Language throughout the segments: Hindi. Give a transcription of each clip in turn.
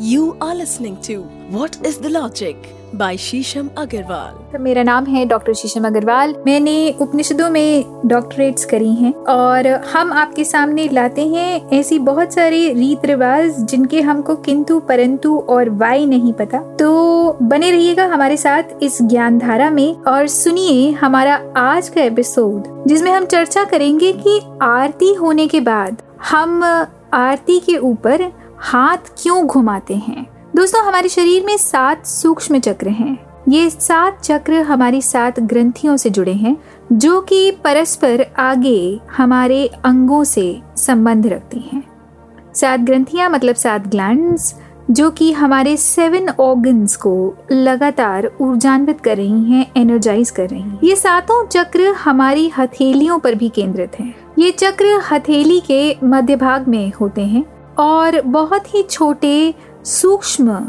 You are listening to What is the Logic by Shisham Agarwal. मेरा नाम है डॉक्टर शीशम अग्रवाल मैंने उपनिषदों में डॉक्टरेट्स करी हैं और हम आपके सामने लाते हैं ऐसी बहुत सारे रीत रिवाज जिनके हमको किंतु, परंतु और वाई नहीं पता तो बने रहिएगा हमारे साथ इस ज्ञान धारा में और सुनिए हमारा आज का एपिसोड जिसमें हम चर्चा करेंगे कि आरती होने के बाद हम आरती के ऊपर हाथ क्यों घुमाते हैं? दोस्तों, हमारे शरीर में सात सूक्ष्म चक्र हैं। ये सात चक्र हमारी सात ग्रंथियों से जुड़े हैं, जो कि परस्पर आगे हमारे अंगों से संबंध रखती हैं। सात ग्रंथियाँ मतलब सात ग्लैंड्स जो कि हमारे सेवन ऑर्गन्स को लगातार ऊर्जान्वित कर रही हैं एनर्जाइज कर रही हैं। ये सातों चक्र हमारी हथेलियों पर भी केंद्रित हैं। ये चक्र हथेली के मध्य भाग में होते हैं और बहुत ही छोटे सूक्ष्म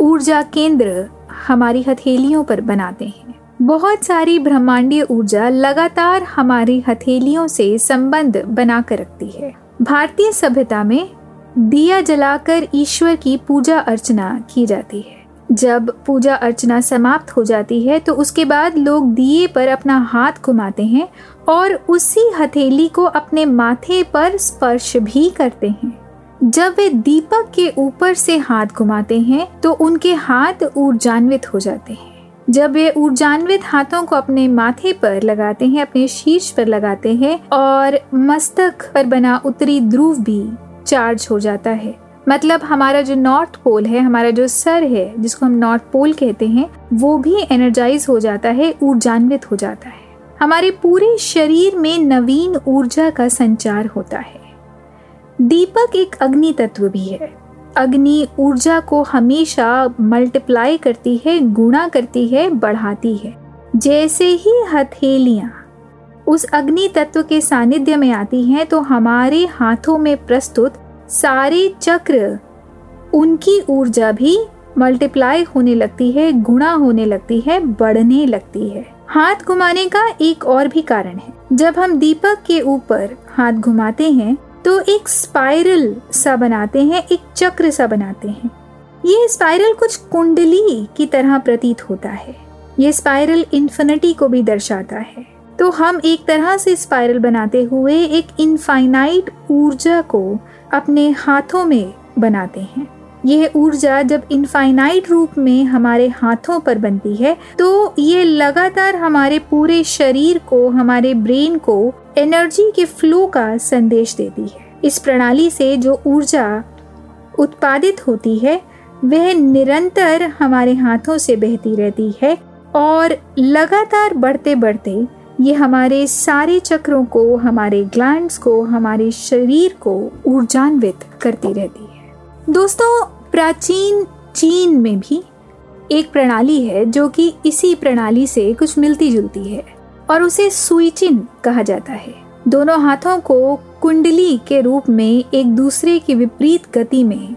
ऊर्जा केंद्र हमारी हथेलियों पर बनाते हैं। बहुत सारी ब्रह्मांडीय ऊर्जा लगातार हमारी हथेलियों से संबंध बनाकर रखती है। भारतीय सभ्यता में दिया जलाकर ईश्वर की पूजा अर्चना की जाती है। जब पूजा अर्चना समाप्त हो जाती है तो उसके बाद लोग दिए पर अपना हाथ घुमाते हैं और उसी हथेली को अपने माथे पर स्पर्श भी करते हैं। जब वे दीपक के ऊपर से हाथ घुमाते हैं तो उनके हाथ ऊर्जान्वित हो जाते हैं। जब वे ऊर्जान्वित हाथों को अपने माथे पर लगाते हैं, अपने शीर्ष पर लगाते हैं, और मस्तक पर बना उत्तरी ध्रुव भी चार्ज हो जाता है। मतलब हमारा जो नॉर्थ पोल है, हमारा जो सर है, जिसको हम नॉर्थ पोल कहते हैं, वो भी एनर्जाइज हो जाता है, ऊर्जान्वित हो जाता है। हमारे पूरे शरीर में नवीन ऊर्जा का संचार होता है। दीपक एक अग्नि तत्व भी है। अग्नि ऊर्जा को हमेशा मल्टीप्लाई करती है, गुणा करती है, बढ़ाती है। जैसे ही हथेलियाँ उस अग्नि तत्व के सानिध्य में आती हैं तो हमारे हाथों में प्रस्तुत सारे चक्र उनकी ऊर्जा भी मल्टीप्लाई होने लगती है, गुणा होने लगती है, बढ़ने लगती है। हाथ घुमाने का एक और भी कारण है। जब हम दीपक के ऊपर हाथ घुमाते हैं तो एक स्पाइरल सा बनाते हैं, एक चक्र सा बनाते हैं। ये स्पाइरल कुछ कुंडली की तरह प्रतीत होता है। ये स्पाइरल इन्फिनिटी को भी दर्शाता है। तो हम एक तरह से स्पाइरल बनाते हुए एक इनफाइनाइट ऊर्जा को अपने हाथों में बनाते हैं। यह ऊर्जा जब इनफाइनाइट रूप में हमारे हाथों पर बनती है तो ये लगातार हमारे पूरे शरीर को, हमारे ब्रेन को एनर्जी के फ्लो का संदेश देती है। इस प्रणाली से जो ऊर्जा उत्पादित होती है, वह निरंतर हमारे हाथों से बहती रहती है और लगातार बढ़ते बढ़ते ये हमारे सारे चक्रों को, हमारे ग्लैंड्स को, हमारे शरीर को ऊर्जान्वित करती रहती है। दोस्तों, प्राचीन चीन में भी एक प्रणाली है जो कि इसी प्रणाली से कुछ मिलती जुलती है। और उसे सुईचिन कहा जाता है। दोनों हाथों को कुंडली के रूप में एक दूसरे की विपरीत गति में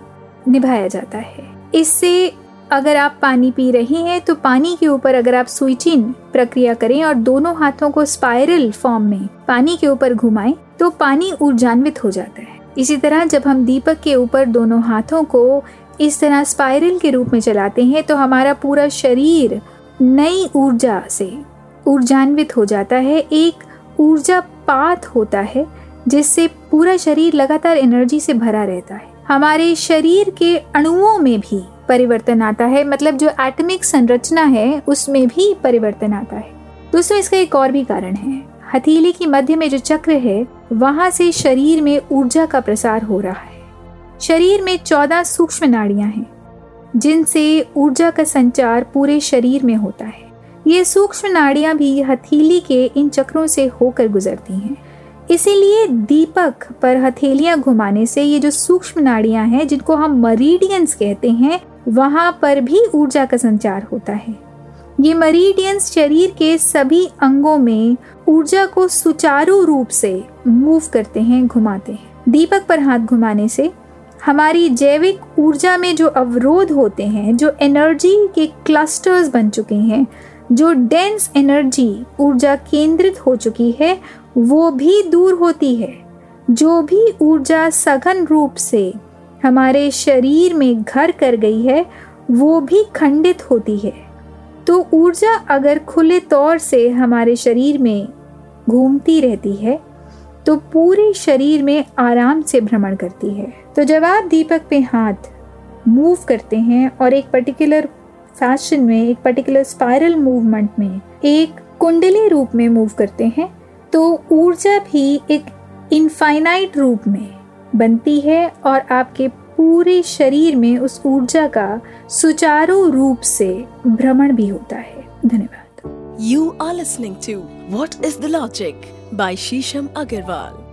निभाया जाता है। इससे अगर आप पानी पी रहे हैं तो पानी के ऊपर अगर आप सुईचिन प्रक्रिया करें और दोनों हाथों को स्पाइरल फॉर्म में पानी के ऊपर घुमाएँ तो पानी ऊर्जान्वित हो जाता है। इसी तरह जब हम दीपक के ऊपर दोनों हाथों को इस तरह स्पाइरल के रूप में चलाते हैं तो हमारा पूरा शरीर नई ऊर्जा से ऊर्जान्वित हो जाता है, एक ऊर्जा पात होता है, जिससे पूरा शरीर लगातार एनर्जी से भरा रहता है। हमारे शरीर के अणुओं में भी परिवर्तन आता है मतलब जो एटमिक संरचना है, उसमें भी परिवर्तन आता है। दोस्तों, इसका एक और भी कारण है। हथेली की मध्य में जो चक्र है, वहाँ से शरीर में ऊर्जा का प्रसार हो रहा है। शरीर में चौदह सूक्ष्म नाड़ियाँ हैं, जिनसे ऊर्जा का संचार पूरे शरीर में होता है। ये सूक्ष्म नाड़ियाँ भी हथेली के इन चक्रों से होकर गुजरती हैं। इसीलिए दीपक पर हथेलियाँ घुमाने से ये जो सूक्ष्म नाड़ियाँ हैं, जिनको हम मरीडियंस कहते हैं, वहाँ पर भी ऊर्जा का संचार होता है। ये मरीडियंस शरीर के सभी अंगों में ऊर्जा को सुचारू रूप से मूव करते हैं, घुमाते हैं। दीपक पर हाथ घुमाने से हमारी जैविक ऊर्जा में जो अवरोध होते हैं, जो एनर्जी के क्लस्टर्स बन चुके हैं जो डेंस एनर्जी ऊर्जा केंद्रित हो चुकी है, वो भी दूर होती है। जो भी ऊर्जा सघन रूप से हमारे शरीर में घर कर गई है, वो भी खंडित होती है। तो ऊर्जा अगर खुले तौर से हमारे शरीर में घूमती रहती है तो पूरे शरीर में आराम से भ्रमण करती है। तो जब आप दीपक पे हाथ मूव करते हैं और एक पर्टिकुलर फ़ैशन में एक पर्टिकुलर स्पाइरल मूवमेंट में एक कुंडली रूप में मूव करते हैं तो ऊर्जा भी एक इनफाइनाइट रूप में बनती है और आपके पूरे शरीर में उस ऊर्जा का सुचारू रूप से भ्रमण भी होता है धन्यवाद you are listening to what is the logic by Sheesham Agarwal.